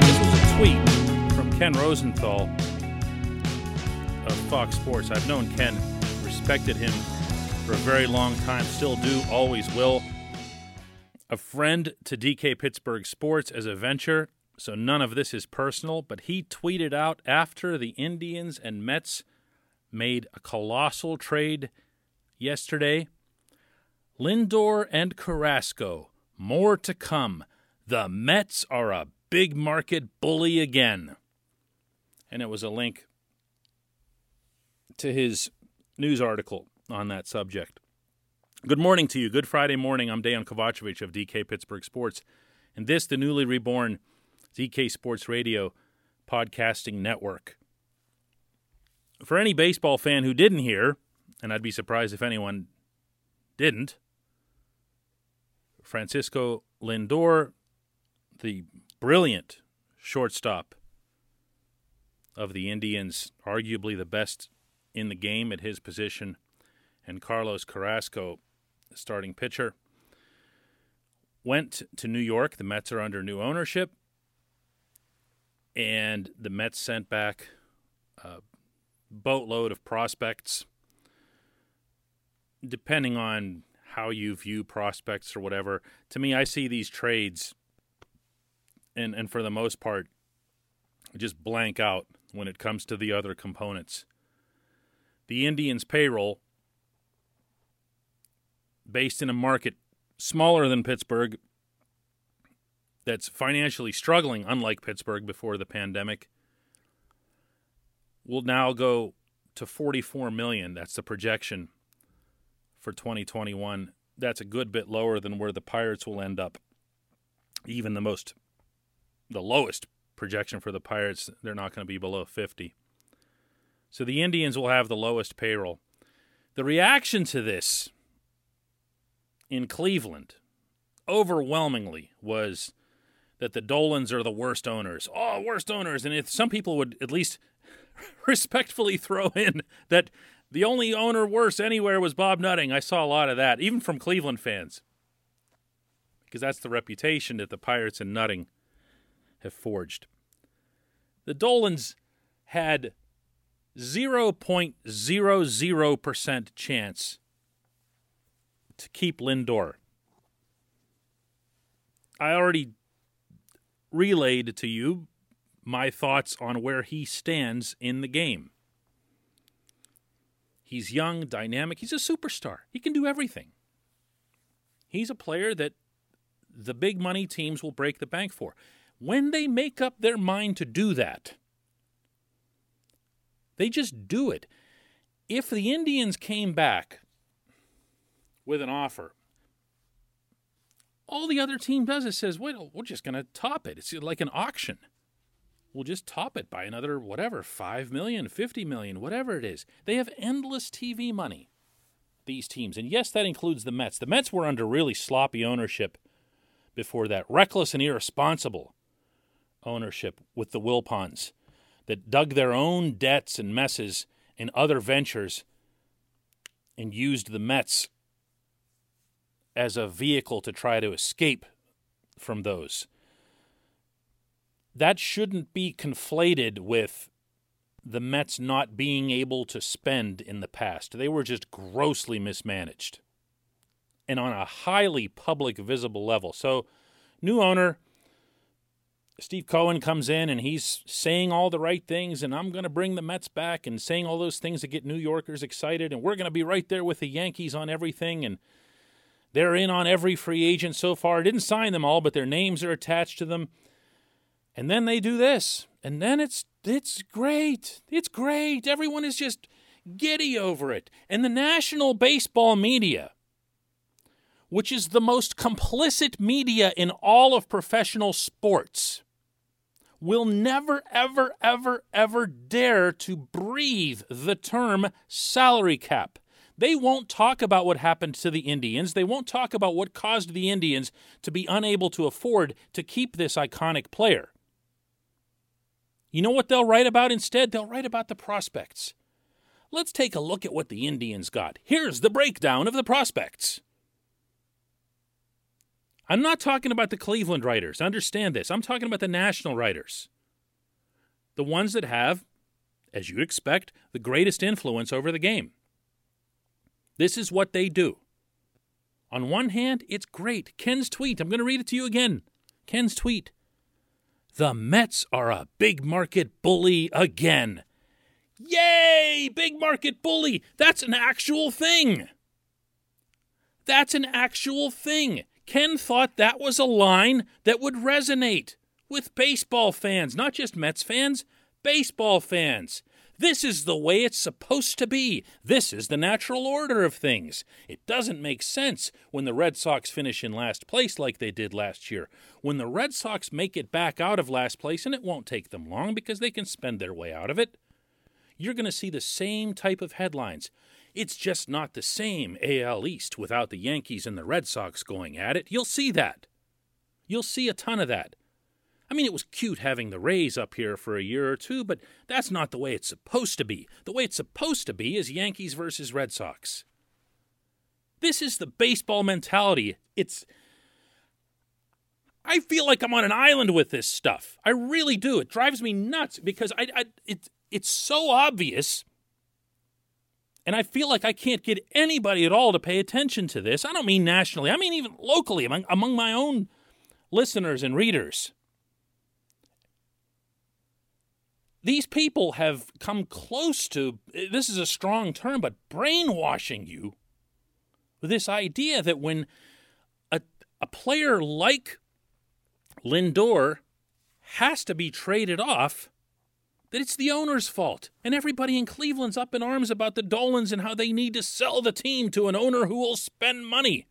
This was a tweet from Ken Rosenthal of Fox Sports. I've known Ken, respected him for a very long time, still do, always will. A friend to DK Pittsburgh Sports as a venture, so none of this is personal, but he tweeted out after the Indians and Mets made a colossal trade yesterday. Lindor and Carrasco, more to come. The Mets are a big market bully again. And it was a link to his news article on that subject. Good morning to you. Good Friday morning. I'm Dejan Kovacevic of DK Pittsburgh Sports, and this, the newly reborn DK Sports Radio podcasting network. For any baseball fan who didn't hear, and I'd be surprised if anyone didn't, Francisco Lindor, the brilliant shortstop of the Indians, arguably the best in the game at his position, and Carlos Carrasco, starting pitcher, went to New York. The Mets are under new ownership, and the Mets sent back a boatload of prospects. Depending on how you view prospects or whatever, to me, I see these trades, and, and for the most part, just blank out when it comes to the other components. The Indians' payroll, based in a market smaller than Pittsburgh, that's financially struggling, unlike Pittsburgh before the pandemic, will now go to 44 million. That's the projection for 2021. That's a good bit lower than where the Pirates will end up. Even the most, the lowest projection for the Pirates, they're not going to be below 50. So the Indians will have the lowest payroll. The reaction to this in Cleveland overwhelmingly was that the Dolans are the worst owners. Oh, worst owners. And if some people would at least respectfully throw in that the only owner worse anywhere was Bob Nutting. I saw a lot of that, even from Cleveland fans. Because that's the reputation that the Pirates and Nutting have forged. The Dolans had 0.00% chance to keep Lindor. I already relayed to you my thoughts on where he stands in the game. He's young, dynamic, he's a superstar. He can do everything. He's a player that the big money teams will break the bank for. When they make up their mind to do that, they just do it. If the Indians came back with an offer, all the other team does is says, wait, we're just going to top it. It's like an auction. We'll just top it by another whatever, 5 million, 50 million, whatever it is." They have endless TV money. These teams. And yes, that includes the Mets. The Mets were under really sloppy ownership before that, reckless and irresponsible ownership with the Wilpons that dug their own debts and messes in other ventures and used the Mets as a vehicle to try to escape from those. That shouldn't be conflated with the Mets not being able to spend in the past. They were just grossly mismanaged and on a highly public, visible level. So, new owner, Steve Cohen comes in and he's saying all the right things, and I'm going to bring the Mets back and saying all those things that get New Yorkers excited, and we're going to be right there with the Yankees on everything. And They're in on every free agent so far. Didn't sign them all, but their names are attached to them. And then they do this. And then it's it's great. It's great. Everyone is just giddy over it. And the national baseball media, which is the most complicit media in all of professional sports, will never, ever, ever, ever dare to breathe the term salary cap. They won't talk about what happened to the Indians. They won't talk about what caused the Indians to be unable to afford to keep this iconic player. You know what they'll write about instead? They'll write about the prospects. Let's take a look at what the Indians got. Here's the breakdown of the prospects. I'm not talking about the Cleveland writers. Understand this. I'm talking about the national writers. The ones that have, as you'd expect, the greatest influence over the game. This is what they do. On one hand, it's great. Ken's tweet, I'm going to read it to you again. Ken's tweet. The Mets are a big market bully again. Yay! Big market bully! That's an actual thing. That's an actual thing. Ken thought that was a line that would resonate with baseball fans, not just Mets fans, baseball fans. This is the way it's supposed to be. This is the natural order of things. It doesn't make sense when the Red Sox finish in last place like they did last year. When the Red Sox make it back out of last place, and it won't take them long because they can spend their way out of it, you're going to see the same type of headlines. It's just not the same AL East without the Yankees and the Red Sox going at it. You'll see that. You'll see a ton of that. I mean, it was cute having the Rays up here for a year or two, but that's not the way it's supposed to be. The way it's supposed to be is Yankees versus Red Sox. This is the baseball mentality. It's. I feel like I'm on an island with this stuff. I really do. It drives me nuts because I, I it, it's so obvious. And I feel like I can't get anybody at all to pay attention to this. I don't mean nationally, I mean even locally among, among my own listeners and readers. These people have come close to this is a strong term, but brainwashing you with this idea that when a, a player like Lindor has to be traded off, that it's the owner's fault. And everybody in Cleveland's up in arms about the Dolans and how they need to sell the team to an owner who will spend money.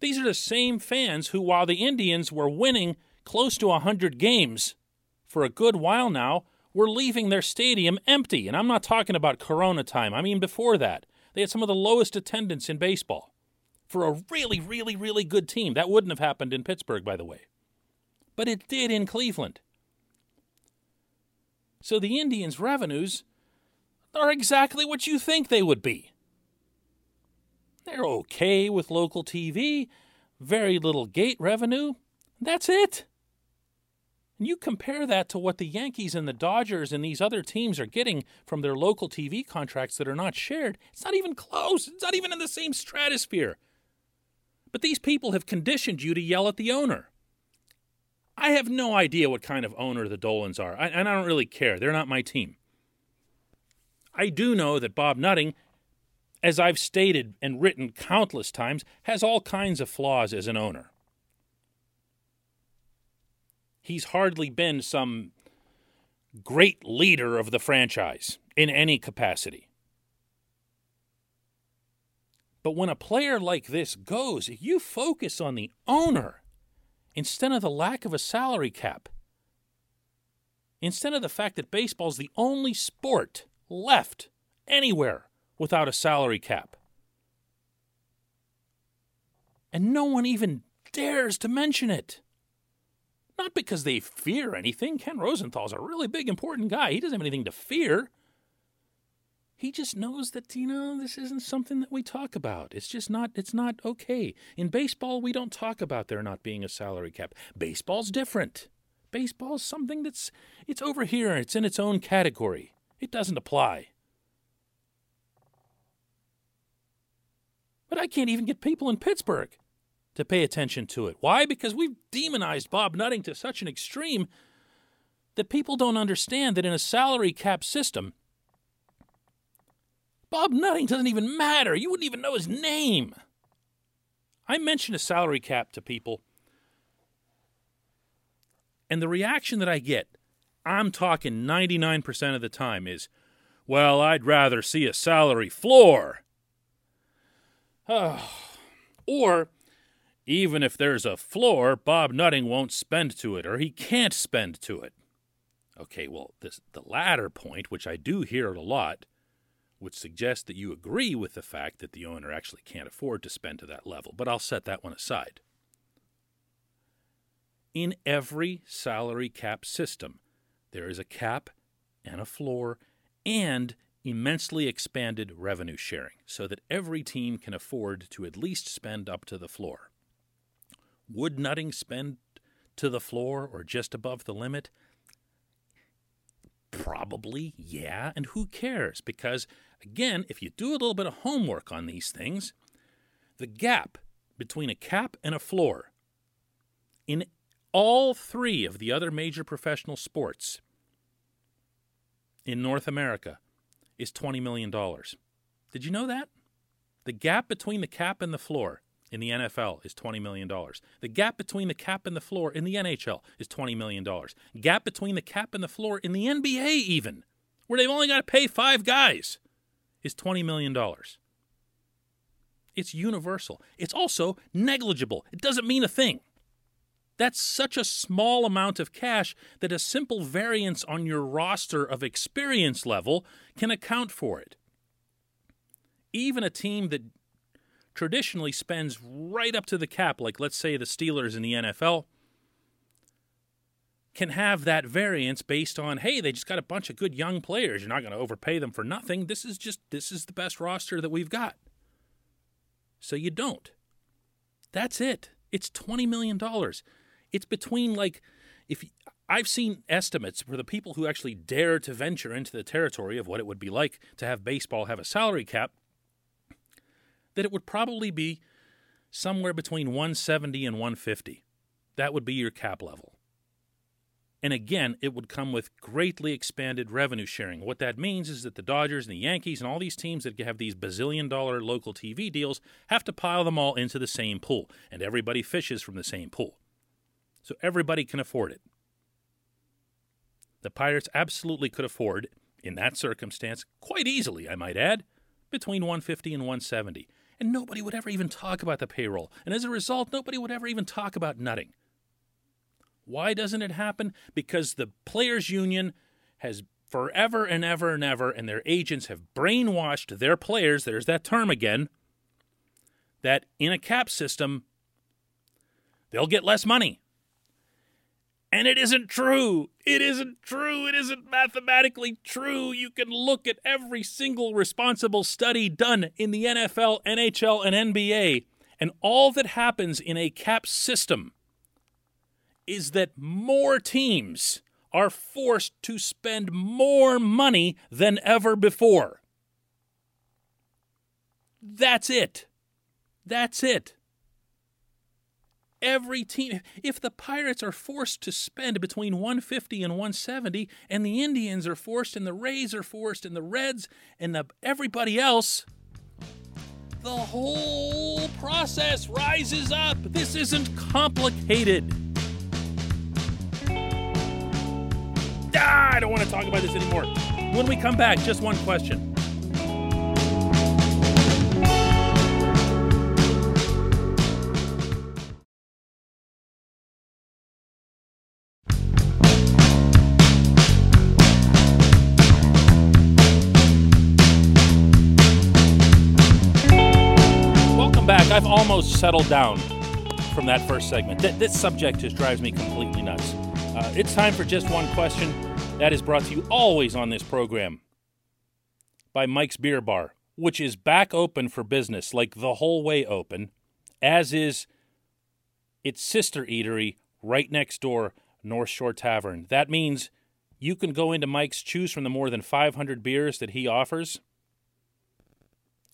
These are the same fans who, while the Indians were winning close to 100 games, for a good while now were leaving their stadium empty. And I'm not talking about Corona time, I mean before that. They had some of the lowest attendance in baseball for a really, really, really good team. That wouldn't have happened in Pittsburgh, by the way. But it did in Cleveland. So the Indians' revenues are exactly what you think they would be. They're okay with local TV, very little gate revenue. That's it. And you compare that to what the Yankees and the Dodgers and these other teams are getting from their local TV contracts that are not shared, it's not even close. It's not even in the same stratosphere. But these people have conditioned you to yell at the owner. I have no idea what kind of owner the Dolans are, and I don't really care. They're not my team. I do know that Bob Nutting, as I've stated and written countless times, has all kinds of flaws as an owner he's hardly been some great leader of the franchise in any capacity. But when a player like this goes, you focus on the owner instead of the lack of a salary cap. Instead of the fact that baseball's the only sport left anywhere without a salary cap. And no one even dares to mention it. Not because they fear anything. Ken Rosenthal's a really big, important guy. He doesn't have anything to fear. He just knows that, you know, this isn't something that we talk about. It's just not, it's not okay. In baseball, we don't talk about there not being a salary cap. Baseball's different. Baseball's something that's, it's over here. It's in its own category. It doesn't apply. But I can't even get people in Pittsburgh to pay attention to it. Why? Because we've demonized Bob Nutting to such an extreme that people don't understand that in a salary cap system, Bob Nutting doesn't even matter. You wouldn't even know his name. I mention a salary cap to people, and the reaction that I get, I'm talking 99% of the time, is, well, I'd rather see a salary floor. or, even if there's a floor, Bob Nutting won't spend to it, or he can't spend to it. Okay, well, this, the latter point, which I do hear a lot, would suggest that you agree with the fact that the owner actually can't afford to spend to that level, but I'll set that one aside. In every salary cap system, there is a cap and a floor and immensely expanded revenue sharing so that every team can afford to at least spend up to the floor. Would Nutting spend to the floor or just above the limit? Probably, yeah. And who cares? Because, again, if you do a little bit of homework on these things, the gap between a cap and a floor in all three of the other major professional sports in North America is $20 million. Did you know that? The gap between the cap and the floor in the NFL is $20 million. The gap between the cap and the floor in the NHL is $20 million. Gap between the cap and the floor in the NBA, even, where they've only got to pay five guys, is $20 million. It's universal. It's also negligible. It doesn't mean a thing. That's such a small amount of cash that a simple variance on your roster of experience level can account for it. Even a team that traditionally spends right up to the cap, like let's say the Steelers in the NFL, can have that variance based on, hey, they just got a bunch of good young players. You're not going to overpay them for nothing. This is just, this is the best roster that we've got. So you don't. That's it. It's $20 million. It's between like, if I've seen estimates for the people who actually dare to venture into the territory of what it would be like to have baseball have a salary cap that it would probably be somewhere between 170 and 150. That would be your cap level. And again, it would come with greatly expanded revenue sharing. What that means is that the Dodgers and the Yankees and all these teams that have these bazillion dollar local TV deals have to pile them all into the same pool, and everybody fishes from the same pool. So everybody can afford it. The Pirates absolutely could afford, in that circumstance, quite easily, I might add, between 150 and 170 and nobody would ever even talk about the payroll. And as a result, nobody would ever even talk about nutting. Why doesn't it happen? Because the players' union has forever and ever and ever, and their agents have brainwashed their players, there's that term again, that in a cap system, they'll get less money. And it isn't true. It isn't true. It isn't mathematically true. You can look at every single responsible study done in the NFL, NHL, and NBA, and all that happens in a cap system is that more teams are forced to spend more money than ever before. That's it. That's it every team if the pirates are forced to spend between 150 and 170 and the indians are forced and the rays are forced and the reds and the, everybody else the whole process rises up. This isn't complicated. Ah, i don't want to talk about this anymore. When we come back just one question I've almost settled down from that first segment. Th- this subject just drives me completely nuts. Uh, it's time for just one question. That is brought to you always on this program by Mike's Beer Bar, which is back open for business, like the whole way open, as is its sister eatery right next door, North Shore Tavern. That means you can go into Mike's, choose from the more than 500 beers that he offers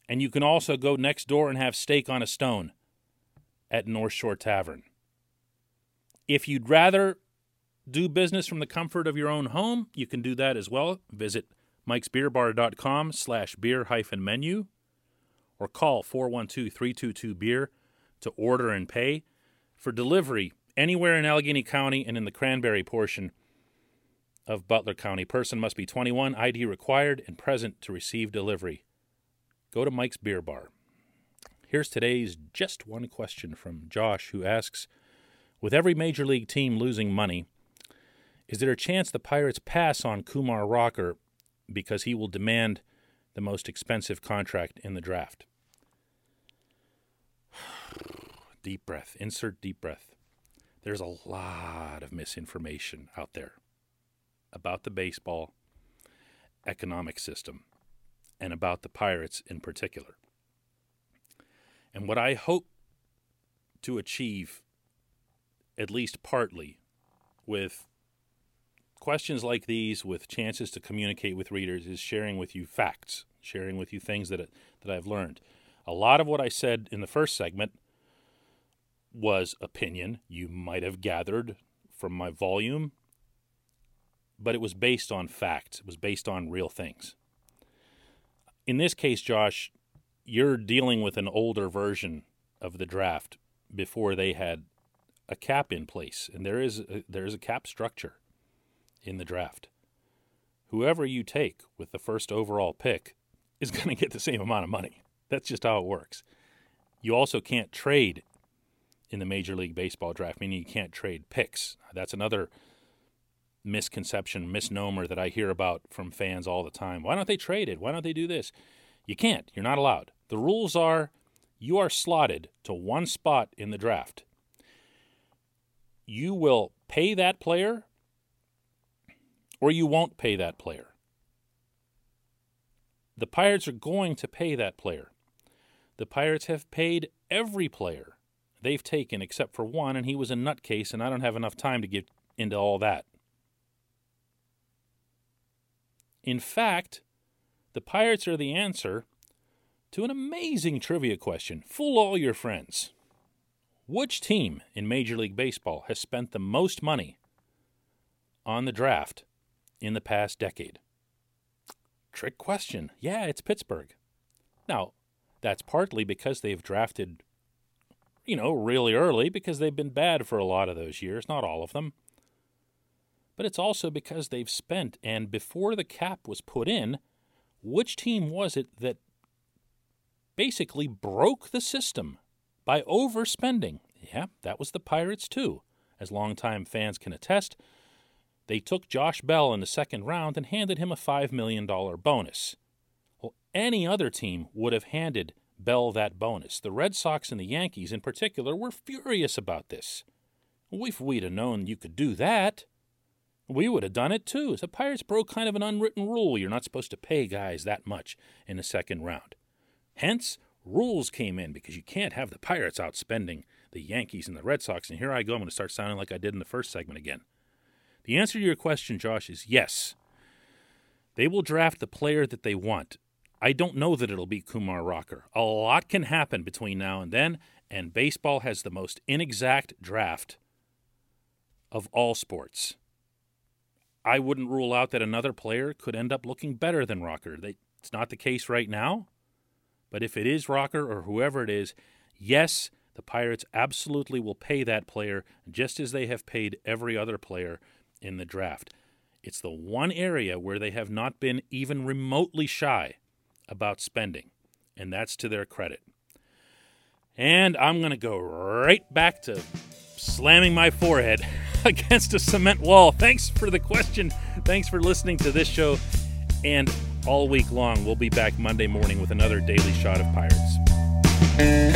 and you can also go next door and have steak on a stone at North Shore Tavern. If you'd rather do business from the comfort of your own home, you can do that as well. Visit mikesbeerbar.com slash beer hyphen menu or call 412-322-BEER to order and pay for delivery anywhere in Allegheny County and in the Cranberry portion of Butler County. Person must be 21, ID required, and present to receive delivery. Go to Mike's Beer Bar. Here's today's just one question from Josh, who asks With every major league team losing money, is there a chance the Pirates pass on Kumar Rocker because he will demand the most expensive contract in the draft? deep breath. Insert deep breath. There's a lot of misinformation out there about the baseball economic system and about the Pirates in particular. And what I hope to achieve, at least partly, with questions like these, with chances to communicate with readers, is sharing with you facts, sharing with you things that, that I've learned. A lot of what I said in the first segment was opinion. You might have gathered from my volume but it was based on facts. It was based on real things. In this case, Josh, you're dealing with an older version of the draft before they had a cap in place, and there is a, there is a cap structure in the draft. Whoever you take with the first overall pick is going to get the same amount of money. That's just how it works. You also can't trade in the Major League Baseball draft, meaning you can't trade picks. That's another misconception, misnomer that I hear about from fans all the time. Why don't they trade it? Why don't they do this? You can't. You're not allowed. The rules are you are slotted to one spot in the draft. You will pay that player or you won't pay that player. The Pirates are going to pay that player. The Pirates have paid every player they've taken except for one, and he was a nutcase, and I don't have enough time to get into all that. In fact, the Pirates are the answer to an amazing trivia question. Fool all your friends. Which team in Major League Baseball has spent the most money on the draft in the past decade? Trick question. Yeah, it's Pittsburgh. Now, that's partly because they've drafted, you know, really early because they've been bad for a lot of those years, not all of them but it's also because they've spent. And before the cap was put in, which team was it that basically broke the system by overspending? Yeah, that was the Pirates, too. As longtime fans can attest, they took Josh Bell in the second round and handed him a $5 million bonus. Well, any other team would have handed Bell that bonus. The Red Sox and the Yankees, in particular, were furious about this. If we'd have known you could do that, we would have done it too. The Pirates broke kind of an unwritten rule. You're not supposed to pay guys that much in the second round. Hence, rules came in because you can't have the Pirates outspending the Yankees and the Red Sox. And here I go. I'm going to start sounding like I did in the first segment again. The answer to your question, Josh, is yes. They will draft the player that they want. I don't know that it'll be Kumar Rocker. A lot can happen between now and then, and baseball has the most inexact draft of all sports. I wouldn't rule out that another player could end up looking better than Rocker. It's not the case right now, but if it is Rocker or whoever it is, yes, the Pirates absolutely will pay that player just as they have paid every other player in the draft. It's the one area where they have not been even remotely shy about spending, and that's to their credit. And I'm going to go right back to slamming my forehead against a cement wall. Thanks for the question. Thanks for listening to this show. And all week long, we'll be back Monday morning with another daily shot of Pirates.